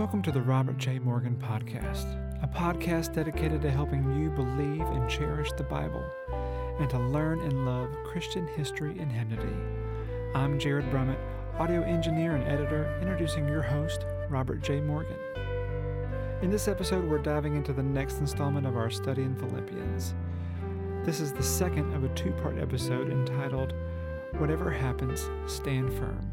Welcome to the Robert J. Morgan Podcast, a podcast dedicated to helping you believe and cherish the Bible and to learn and love Christian history and hymnody. I'm Jared Brummett, audio engineer and editor, introducing your host, Robert J. Morgan. In this episode, we're diving into the next installment of our study in Philippians. This is the second of a two part episode entitled, Whatever Happens, Stand Firm.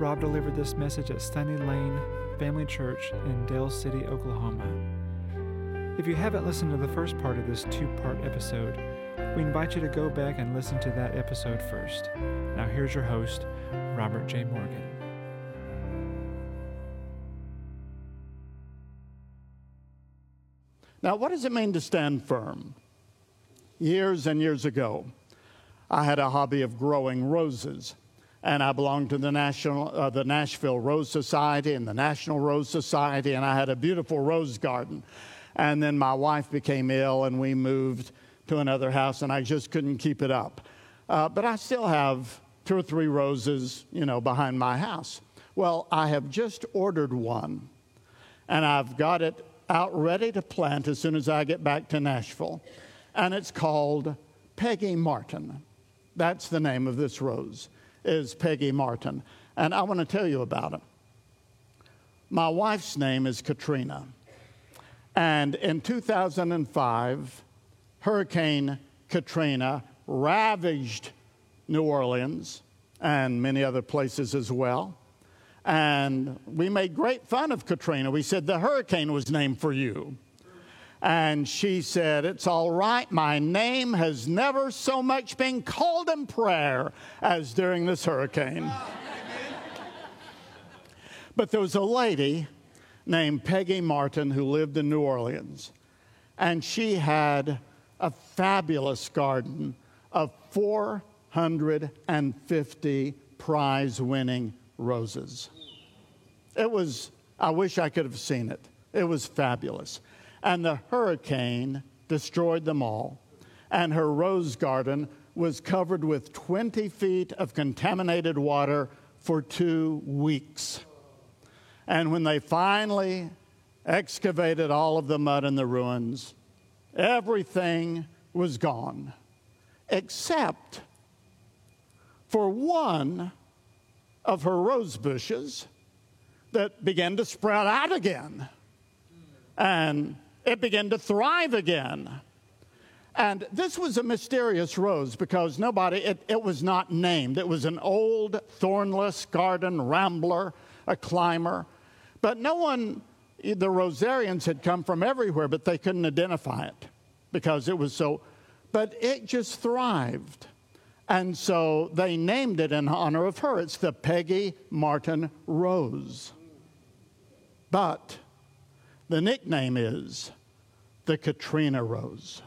Rob delivered this message at Sunnylane Family Church in Del City, Oklahoma. If you haven't listened to the first part of this two part episode, we invite you to go back and listen to that episode first. Now, here's your host, Robert J. Morgan. Now, what does it mean to stand firm? Years and years ago, I had a hobby of growing roses and I belonged to the national, uh, the Nashville Rose Society and the National Rose Society, and I had a beautiful rose garden. And then my wife became ill, and we moved to another house, and I just couldn't keep it up. Uh, but I still have two or three roses, you know, behind my house. Well, I have just ordered one, and I've got it out ready to plant as soon as I get back to Nashville. And it's called Peggy Martin. That's the name of this rose is Peggy Martin. And I want to tell you about it. My wife's name is Katrina. And in 2005, Hurricane Katrina ravaged New Orleans and many other places as well. And we made great fun of Katrina. We said, The hurricane was named for you. And she said, It's all right. My name has never so much been called in prayer as during this hurricane. but there was a lady named Peggy Martin who lived in New Orleans, and she had a fabulous garden of 450 prize winning roses. It was, I wish I could have seen it. It was fabulous and the hurricane destroyed them all. And her rose garden was covered with 20 feet of contaminated water for two weeks. And when they finally excavated all of the mud and the ruins, everything was gone except for one of her rose bushes that began to sprout out again. And it began to thrive again. And this was a mysterious rose because nobody, it, it, was not named. It was an old thornless garden rambler, a climber. But no one, the Rosarians had come from everywhere, but they couldn't identify it because it was so, but it just thrived. And so they named it in honor of her. It's the Peggy Martin Rose. But the nickname is the Katrina Rose.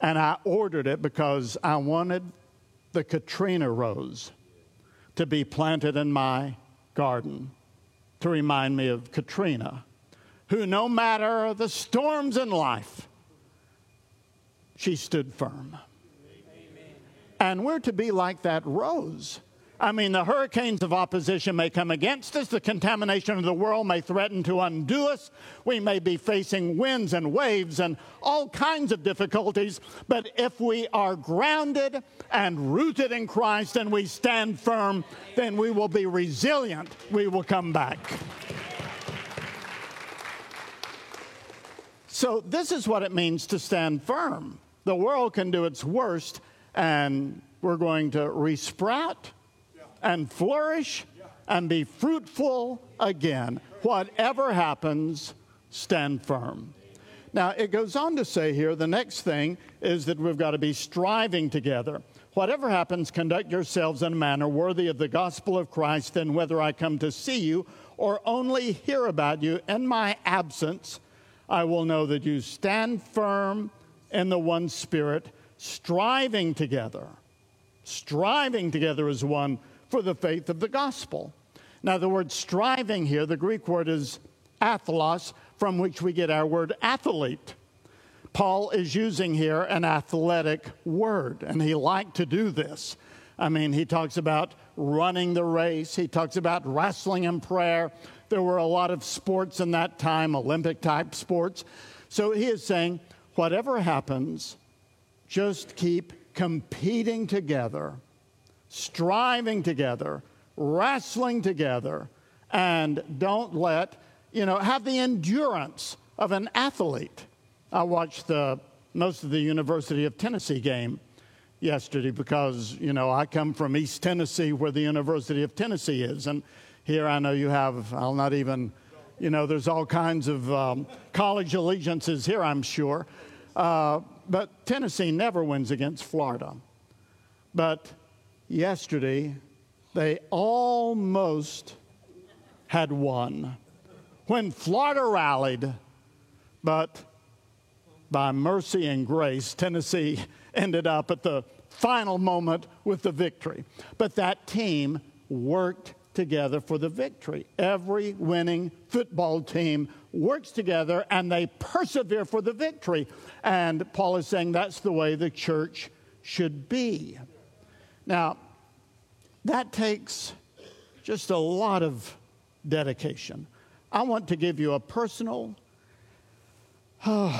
And I ordered it because I wanted the Katrina Rose to be planted in my garden to remind me of Katrina, who, no matter the storms in life, she stood firm. Amen. And we're to be like that rose. I mean, the hurricanes of opposition may come against us. The contamination of the world may threaten to undo us. We may be facing winds and waves and all kinds of difficulties. But if we are grounded and rooted in Christ and we stand firm, then we will be resilient. We will come back. So, this is what it means to stand firm. The world can do its worst, and we're going to resprout and flourish and be fruitful again. Whatever happens, stand firm. Now, it goes on to say here the next thing is that we've got to be striving together. Whatever happens, conduct yourselves in a manner worthy of the gospel of Christ, then whether I come to see you or only hear about you in my absence, I will know that you stand firm in the one spirit, striving together. Striving together as one for the faith of the gospel. Now, the word striving here, the Greek word is athlos, from which we get our word athlete. Paul is using here an athletic word, and he liked to do this. I mean, he talks about running the race, he talks about wrestling and prayer. There were a lot of sports in that time, Olympic type sports. So he is saying, whatever happens, just keep competing together, striving together, wrestling together, and don't let, you know, have the endurance of an athlete. I watched the, most of the University of Tennessee game yesterday because, you know, I come from East Tennessee where the University of Tennessee is. And here I know you have, I'll not even, you know, there's all kinds of um, college allegiances here, I'm sure. Uh, but Tennessee never wins against Florida. But yesterday, they almost had won. When Florida rallied, but by mercy and grace, Tennessee ended up at the final moment with the victory. But that team worked together for the victory. Every winning football team works together and they persevere for the victory. And Paul is saying that's the way the church should be. Now, that takes just a lot of dedication. I want to give you a personal, I'm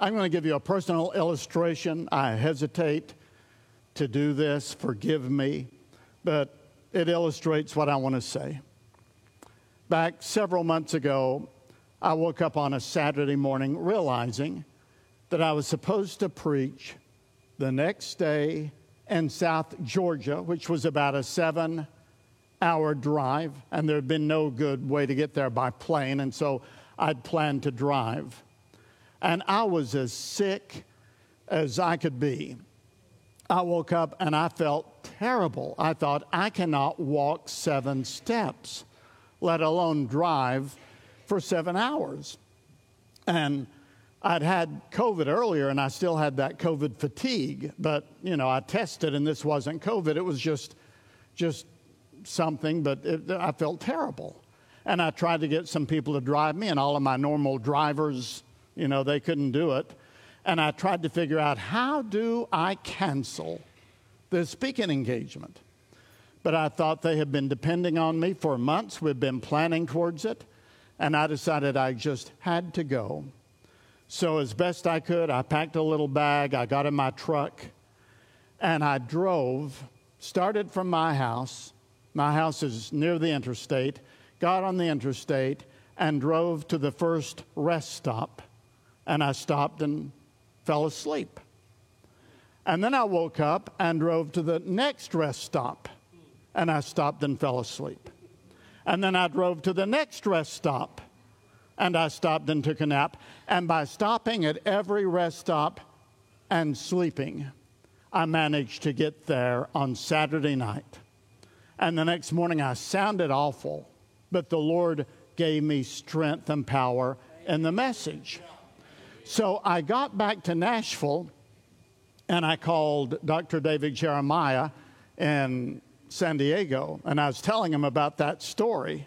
going to give you a personal illustration. I hesitate to do this, forgive me, but it illustrates what I want to say. Back several months ago, I woke up on a Saturday morning realizing that I was supposed to preach the next day in South Georgia, which was about a seven hour drive, and there had been no good way to get there by plane, and so I'd planned to drive. And I was as sick as I could be. I woke up and I felt terrible. I thought, I cannot walk seven steps, let alone drive for seven hours. And I'd had COVID earlier and I still had that COVID fatigue, but you know, I tested and this wasn't COVID. It was just, just something, but it, I felt terrible. And I tried to get some people to drive me, and all of my normal drivers, you know, they couldn't do it. And I tried to figure out how do I cancel the speaking engagement. But I thought they had been depending on me for months. We've been planning towards it. And I decided I just had to go. So, as best I could, I packed a little bag, I got in my truck, and I drove, started from my house, my house is near the interstate. Got on the interstate and drove to the first rest stop. And I stopped and fell asleep. And then I woke up and drove to the next rest stop. And I stopped and fell asleep. And then I drove to the next rest stop. And I stopped and took a nap. And by stopping at every rest stop and sleeping, I managed to get there on Saturday night. And the next morning I sounded awful, but the Lord gave me strength and power in the message. So I got back to Nashville and I called Dr. David Jeremiah in San Diego and I was telling him about that story.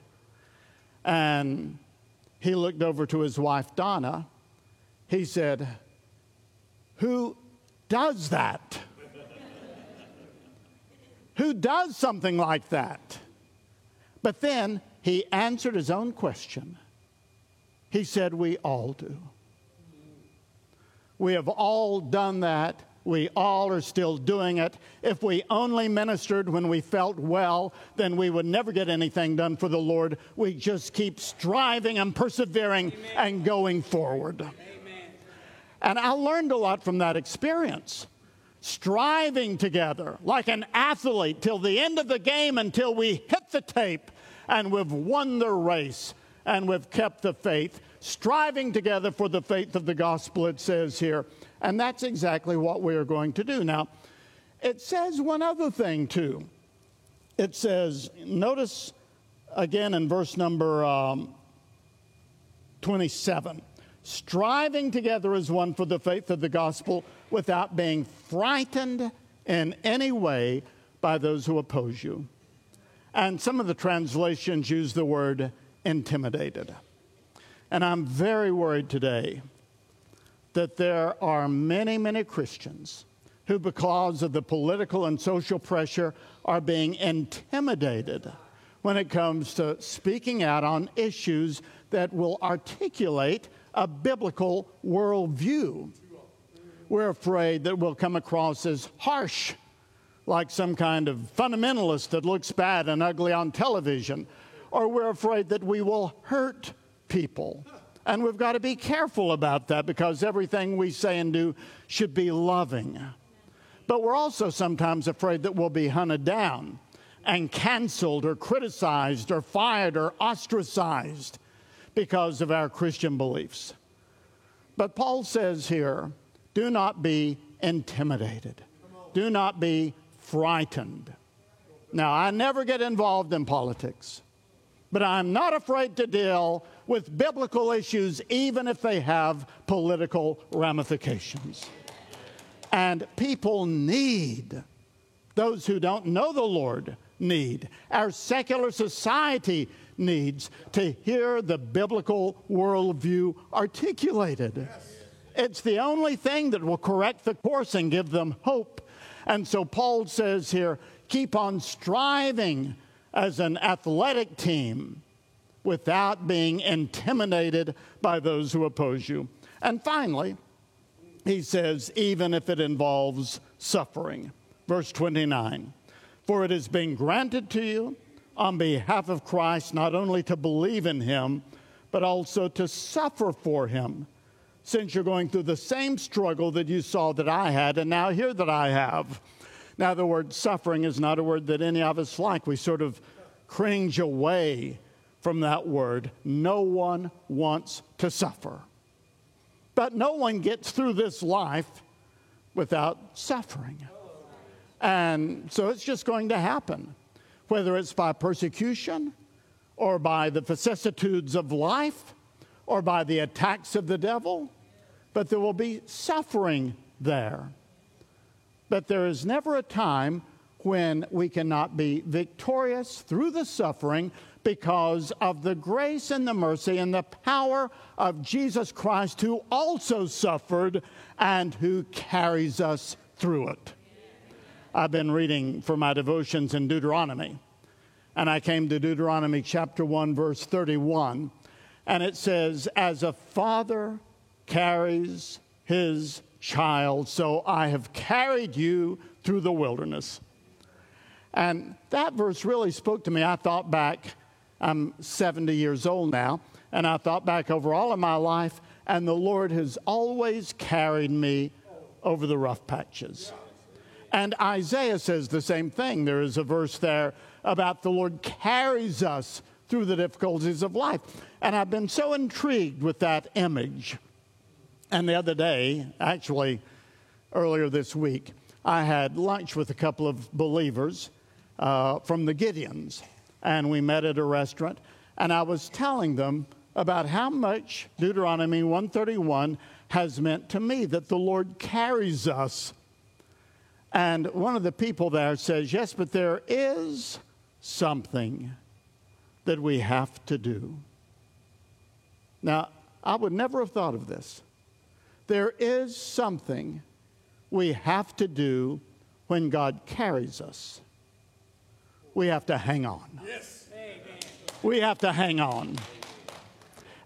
And he looked over to his wife, Donna. He said, Who does that? who does something like that. But then he answered his own question. He said, We all do. We have all done that. We all are still doing it. If we only ministered when we felt well, then we would never get anything done for the Lord. We just keep striving and persevering Amen. and going forward. Amen. And I learned a lot from that experience striving together like an athlete till the end of the game until we hit the tape and we've won the race and we've kept the faith, striving together for the faith of the gospel, it says here. And that's exactly what we are going to do. Now, it says one other thing too. It says, notice again in verse number um, 27 striving together as one for the faith of the gospel without being frightened in any way by those who oppose you. And some of the translations use the word intimidated. And I'm very worried today that there are many, many Christians who, because of the political and social pressure, are being intimidated when it comes to speaking out on issues that will articulate a biblical worldview. We're afraid that we'll come across as harsh, like some kind of fundamentalist that looks bad and ugly on television, or we're afraid that we will hurt people. And we've got to be careful about that because everything we say and do should be loving. But we're also sometimes afraid that we'll be hunted down and canceled or criticized or fired or ostracized because of our Christian beliefs. But Paul says here do not be intimidated, do not be frightened. Now, I never get involved in politics, but I'm not afraid to deal with biblical issues, even if they have political ramifications. And people need, those who don't know the Lord need, our secular society needs to hear the biblical worldview articulated. It's the only thing that will correct the course and give them hope. And so Paul says here keep on striving as an athletic team without being intimidated by those who oppose you. And finally, he says, even if it involves suffering. Verse 29 For it has been granted to you on behalf of Christ not only to believe in him, but also to suffer for him, since you're going through the same struggle that you saw that I had, and now hear that I have. Now, the word suffering is not a word that any of us like. We sort of cringe away from that word. No one wants to suffer. But no one gets through this life without suffering. And so it's just going to happen, whether it's by persecution or by the vicissitudes of life or by the attacks of the devil, but there will be suffering there. But there is never a time when we cannot be victorious through the suffering because of the grace and the mercy and the power of Jesus Christ, who also suffered and who carries us through it. I've been reading for my devotions in Deuteronomy, and I came to Deuteronomy chapter 1, verse 31, and it says, As a father carries his child, so I have carried you through the wilderness. And that verse really spoke to me. I thought back, I'm 70 years old now, and I thought back over all of my life, and the Lord has always carried me over the rough patches. And Isaiah says the same thing. There is a verse there about the Lord carries us through the difficulties of life. And I've been so intrigued with that image. And the other day, actually earlier this week, I had lunch with a couple of believers uh, from the Gideons, and we met at a restaurant. And I was telling them about how much Deuteronomy 131 has meant to me, that the Lord carries us. And one of the people there says, Yes, but there is something that we have to do. Now, I would never have thought of this. There is something we have to do when God carries us we have to hang on. Yes. We have to hang on.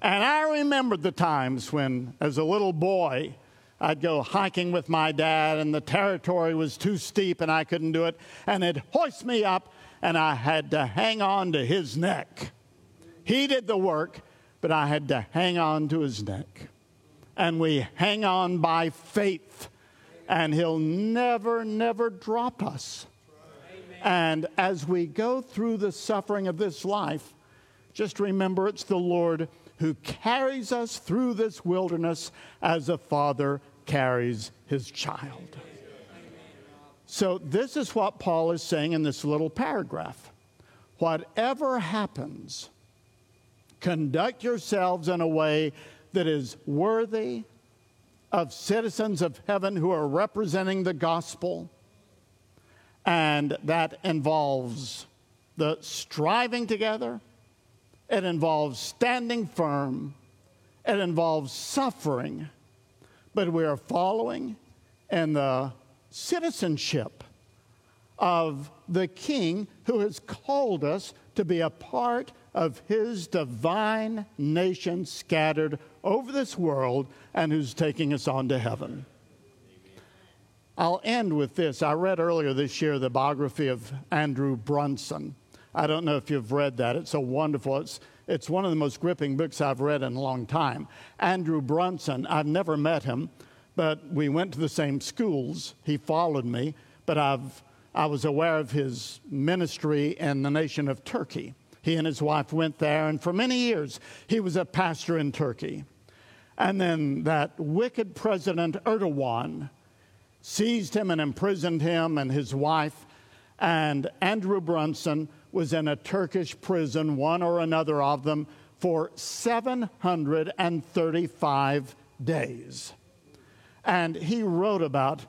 And I remembered the times when, as a little boy, I'd go hiking with my dad, and the territory was too steep and I couldn't do it. And it'd hoist me up, and I had to hang on to his neck. He did the work, but I had to hang on to his neck. And we hang on by faith, and he'll never, never drop us. And as we go through the suffering of this life, just remember it's the Lord who carries us through this wilderness as a father carries his child. So, this is what Paul is saying in this little paragraph. Whatever happens, conduct yourselves in a way that is worthy of citizens of heaven who are representing the gospel. And that involves the striving together, it involves standing firm, it involves suffering, but we are following in the citizenship of the King who has called us to be a part of his divine nation scattered over this world and who's taking us on to heaven. I'll end with this. I read earlier this year the biography of Andrew Brunson. I don't know if you've read that. It's so wonderful. It's, it's one of the most gripping books I've read in a long time. Andrew Brunson, I've never met him, but we went to the same schools. He followed me, but I've, I was aware of his ministry in the nation of Turkey. He and his wife went there, and for many years he was a pastor in Turkey. And then that wicked President Erdogan seized him and imprisoned him and his wife. And Andrew Brunson was in a Turkish prison, one or another of them, for 735 days. And he wrote about,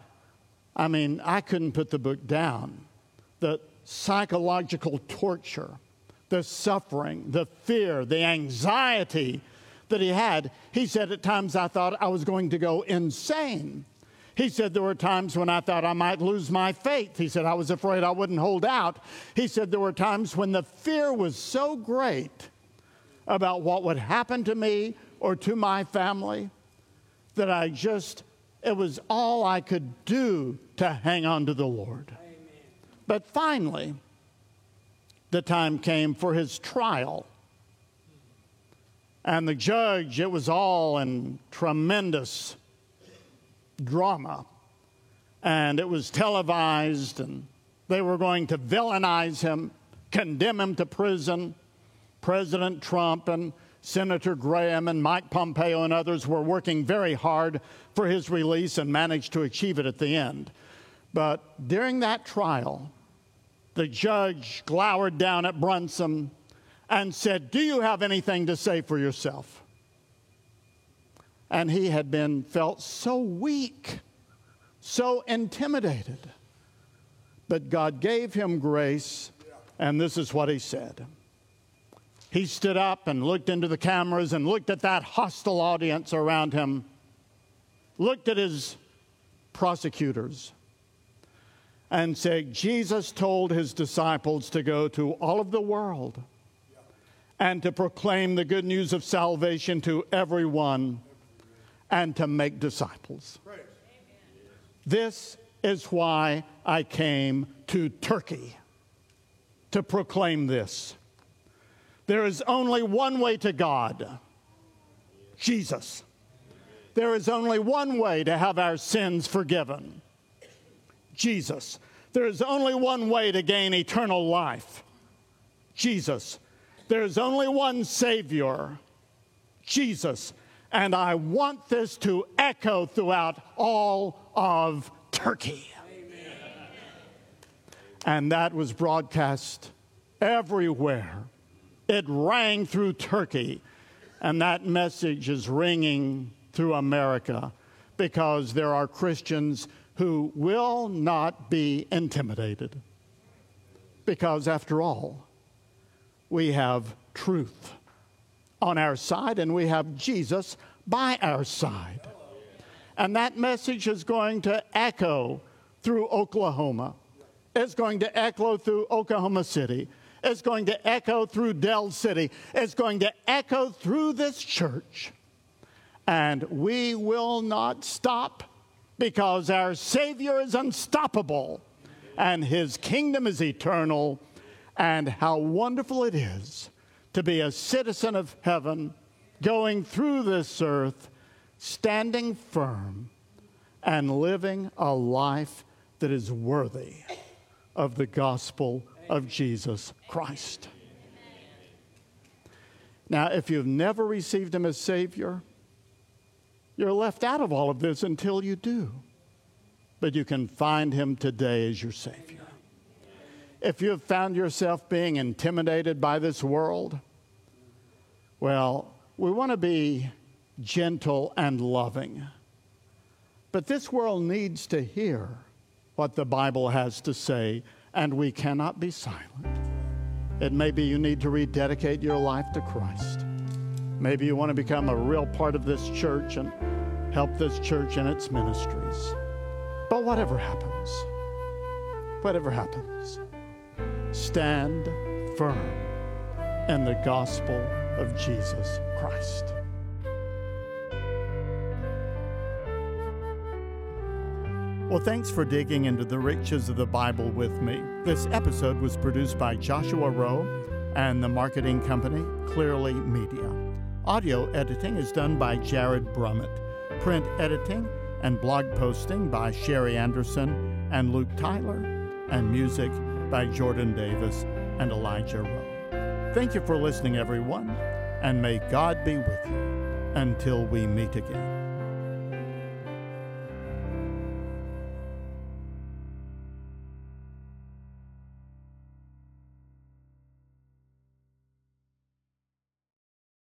I mean, I couldn't put the book down, the psychological torture, the suffering, the fear, the anxiety that he had. He said, At times I thought I was going to go insane. He said, There were times when I thought I might lose my faith. He said, I was afraid I wouldn't hold out. He said, There were times when the fear was so great about what would happen to me or to my family that I just, it was all I could do to hang on to the Lord. But finally, the time came for his trial. And the judge, it was all in tremendous drama. And it was televised, and they were going to villainize him, condemn him to prison. President Trump and Senator Graham and Mike Pompeo and others were working very hard for his release and managed to achieve it at the end. But during that trial, the judge glowered down at Brunson and said, Do you have anything to say for yourself? and he had been felt so weak, so intimidated. But God gave him grace, and this is what he said. He stood up and looked into the cameras and looked at that hostile audience around him, looked at his prosecutors, and said, Jesus told his disciples to go to all of the world and to proclaim the good news of salvation to everyone and to make disciples. This is why I came to Turkey to proclaim this. There is only one way to God Jesus. There is only one way to have our sins forgiven Jesus. There is only one way to gain eternal life Jesus. There is only one Savior Jesus. And I want this to echo throughout all of Turkey. Amen. And that was broadcast everywhere. It rang through Turkey. And that message is ringing through America because there are Christians who will not be intimidated. Because after all, we have truth on our side and we have Jesus by our side. And that message is going to echo through Oklahoma. It's going to echo through Oklahoma City. It's going to echo through Del City. It's going to echo through this church. And we will not stop because our Savior is unstoppable and his kingdom is eternal. And how wonderful it is to be a citizen of heaven, going through this earth, standing firm, and living a life that is worthy of the gospel of Jesus Christ. Now, if you've never received Him as Savior, you're left out of all of this until you do. But you can find Him today as your Savior if you have found yourself being intimidated by this world, well, we want to be gentle and loving. But this world needs to hear what the Bible has to say, and we cannot be silent. It may be you need to rededicate your life to Christ. Maybe you want to become a real part of this church and help this church in its ministries. But whatever happens, whatever happens, stand firm in the gospel of Jesus Christ. Well, thanks for digging into the riches of the Bible with me. This episode was produced by Joshua Rowe and the marketing company Clearly Media. Audio editing is done by Jared Brummett. Print editing and blog posting by Sherry Anderson and Luke Tyler. And music by Jordan Davis and Elijah Rowe. Thank you for listening, everyone, and may God be with you until we meet again.